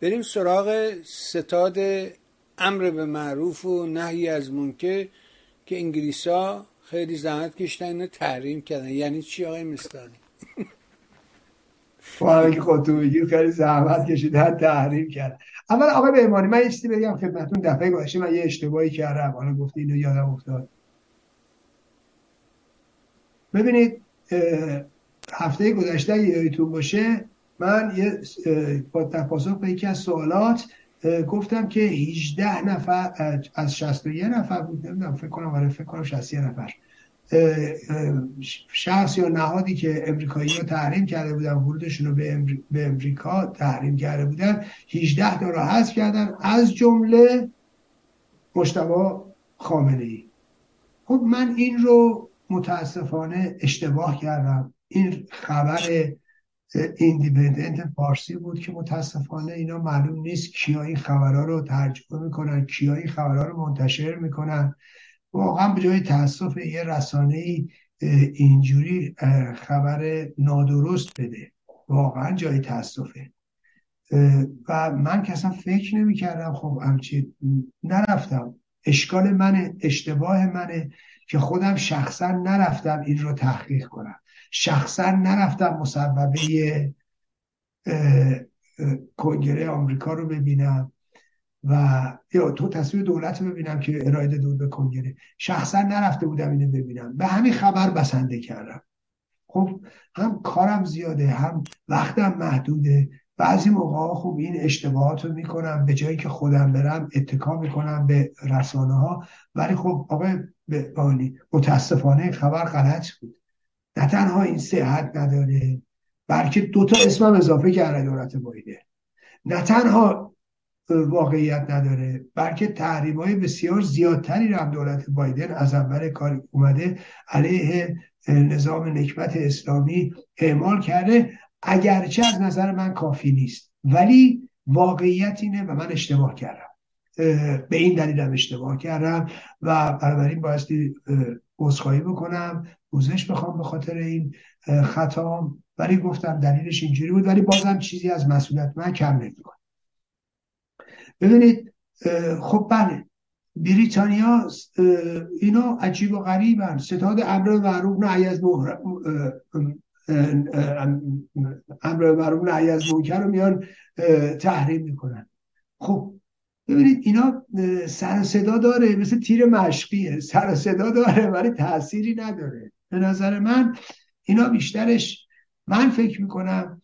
بریم سراغ ستاد امر به معروف و نهی از منکر که انگلیسا خیلی زحمت کشتن اینو تحریم کردن. یعنی چی آقای مستانی؟ خواهی که خودتون بگیر خیلی زحمت کشیدن تحریم کرد. اول آقای بهمانی من یه چیزی بگم خدمتتون دفعه گذشته من یه اشتباهی کردم. حالا گفتی اینو یادم افتاد. ببینید هفته گذشته یادتون باشه من یه با پاسخ به یکی از سوالات گفتم که 18 نفر از 61 نفر بود نمی‌دونم فکر کنم آره فکر کنم 61 نفر. شخص یا نهادی که امریکایی ها تحریم کرده بودن ورودشون رو به, به امریکا تحریم کرده بودن 18 تا رو حذف کردن از جمله مشتبه خامنه ای خب من این رو متاسفانه اشتباه کردم. این خبر ایندیپندنت فارسی بود که متاسفانه اینا معلوم نیست کیا این خبرها رو ترجمه می‌کنن کیا این خبرها رو منتشر می‌کنن. واقعا به جای تاسف یه رسانه ای اینجوری خبر نادرست بده. واقعا جای تاسفه و من که اصلا فکر نمی کردم خب همچی نرفتم. اشکال منه اشتباه منه که خودم شخصا نرفتم این رو تحقیق کنم. شخصا نرفتم مصوبه کنگره آمریکا رو ببینم و یا تو تصویر دولت رو ببینم که ارائه دود به کنگره. شخصا نرفته بودم اینو ببینم. به همین خبر بسنده کردم. خب هم کارم زیاده هم وقتم محدوده. بعضی موقع خوب این اشتباهات رو می‌کنم به جایی که خودم برم اتکا می‌کنم به رسانه ها ولی خب آقای بالی متاسفانه خبر غلط بود. نه تنها این صحت نداره بلکه دوتا اسمم اضافه کرده دولت بایده نه تنها واقعیت نداره بلکه تحریم های بسیار زیادتری رو هم دولت بایدن از اول کار اومده علیه نظام نکبت اسلامی اعمال کرده. اگرچه از نظر من کافی نیست ولی واقعیت اینه و من اشتباه کردم. به این دلیلم اشتباه کردم و بنابراین بایستی عذرخواهی بکنم. پوزش بخوام به خاطر این خطا ولی گفتم دلیلش اینجوری بود. ولی بازم چیزی از مسئولیت من کم نمی‌کنه. ببینید خب بله. بریتانیا اینا عجیب و غریبن. ستاد امر معروف نهی از امر معروف نهی از منکر رو میان تحریم می‌کنن. خب ببینید اینا سر صدا داره. مثل تیر مشقیه. سر صدا داره ولی تأثیری نداره. به نظر من اینا بیشترش من فکر می‌کنم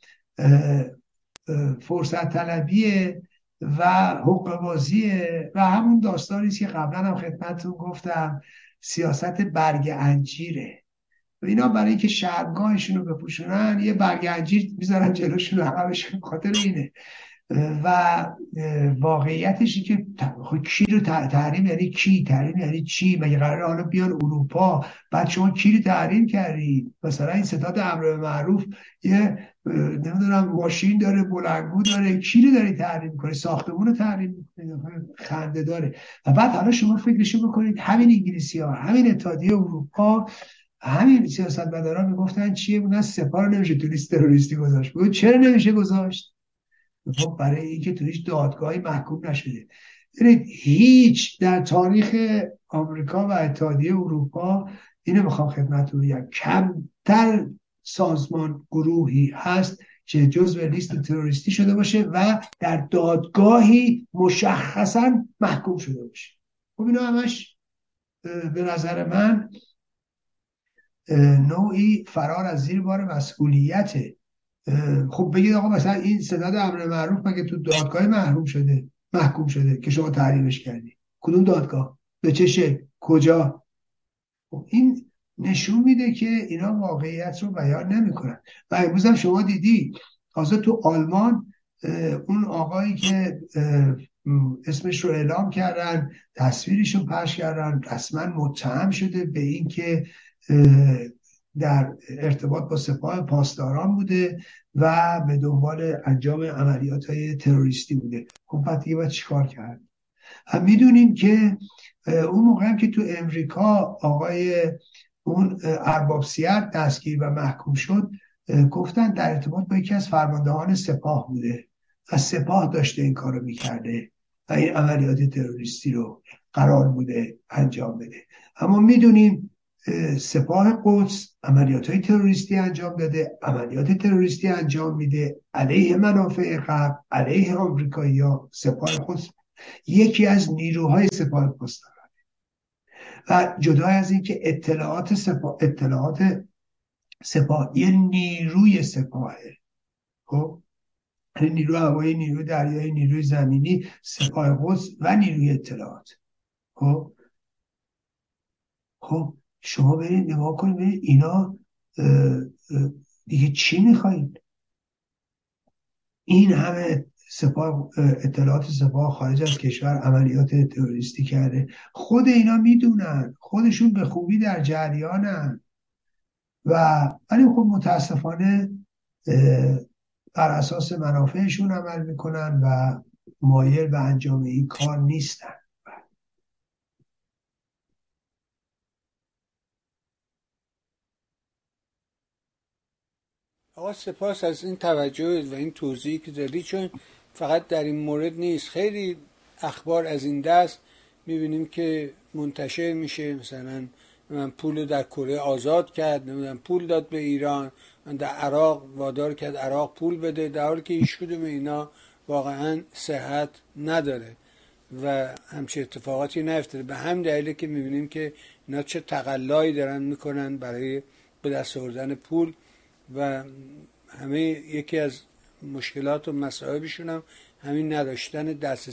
فرصت طلبیه و حقوق بازیه و همون داستانی که قبلا هم خدمتتون گفتم سیاست برگ انجیره. و اینا برای اینکه شرمگاهشون رو بپوشونن یه برگ انجیر می‌ذارن جلوشون همشون خاطر اینه. و واقعیتشی که خب کی رو تحریم یعنی کی؟ تحریم یعنی چی؟ مگه قرار حالا بیان اروپا؟ بعد شما کی رو تحریم کردید مثلا این ستاد امر معروف یه نمی‌دونم ماشین داره بلنگو داره کی رو داری تحریم کنی ساختمون رو تحریم خنده داره. و بعد حالا شما فکرشو بکنید همین انگلیسی ها همین اتحادیه اروپا همین سیاست مدارا می‌گفتن چیه؟ اون سپار نمیشه توریست تروریستی گذاشت. چرا نمیشه گذاشت؟ خب برای اینکه تو هیچ دادگاهی محکوم نشده. ببینید هیچ در تاریخ آمریکا و اتحادیه اروپا اینو می‌خوام خدمتتون بگم کمتر سازمان گروهی هست که جزو لیست تروریستی شده باشه و در دادگاهی مشخصا محکوم شده باشه. خب اینا همش به نظر من نوعی فرار از زیر بار مسئولیته خب بگید آقا مثلا این سداد امر معروف مگه تو دادگاه محروم شده؟ محکوم شده که شما تحریمش کردی. کدوم دادگاه؟ به چه شکل؟ کجا؟ خب این نشون میده که اینا واقعیت رو بیان نمی‌کنن. و امروز هم شما دیدی تازه تو آلمان اون آقایی که اسمش رو اعلام کردن تصویرش رو پخش کردن رسما متهم شده به اینکه در ارتباط با سپاه پاسداران بوده و به دنبال انجام عملیات های تروریستی بوده. خب بعد دیگه باید چیکار کرد؟ هم می‌دونیم که اون موقع هم که تو امریکا آقای اون ارباب دستگیر و محکوم شد گفتن در ارتباط با یکی از فرماندهان سپاه بوده از سپاه داشته این کارو می‌کرده و این عملیات تروریستی رو قرار بوده انجام بده. اما می‌دونیم سپاه قدس عملیات های تروریستی انجام داده عملیات تروریستی انجام میده. علیه منافع غرب علیه آمریکایی ها سپاه قدس یکی از نیروهای سپاه قدس و جدا از اینکه اطلاعات سپاه اطلاعات سپاه یه نیروی سپاهه. خب؟ یعنی نیرو هوایی نیرو دریایی نیروی زمینی سپاه قدس و نیروی اطلاعات. خب؟ خب؟ شما برید نگاه کنید برید اینا دیگه چی می‌خواین؟ این همه سپاه اطلاعات سپاه خارج از کشور عملیات تروریستی کرده. خود اینا می‌دونن. خودشون به خوبی در جریانن. و ولی خب متاسفانه بر اساس منافعشون عمل می‌کنن و مایل به انجام این کار نیستن. آقا سپاس از این توجه و این توضیحی که دادی چون فقط در این مورد نیست. خیلی اخبار از این دست می‌بینیم که منتشر میشه. مثلا من پول در کره آزاد کرد نمی‌دونم پول داد به ایران من در عراق وادار کرد عراق پول بده در حالی که هیچ کدوم اینا واقعا صحت نداره و همچه اتفاقاتی نیفتاده. به هم دلیله که می‌بینیم که اینا چه تقلایی دارن می‌کنن برای به دست آوردن پول. و همه یکی از مشکلات و مسائبشون هم همین نداشتن دسترسی.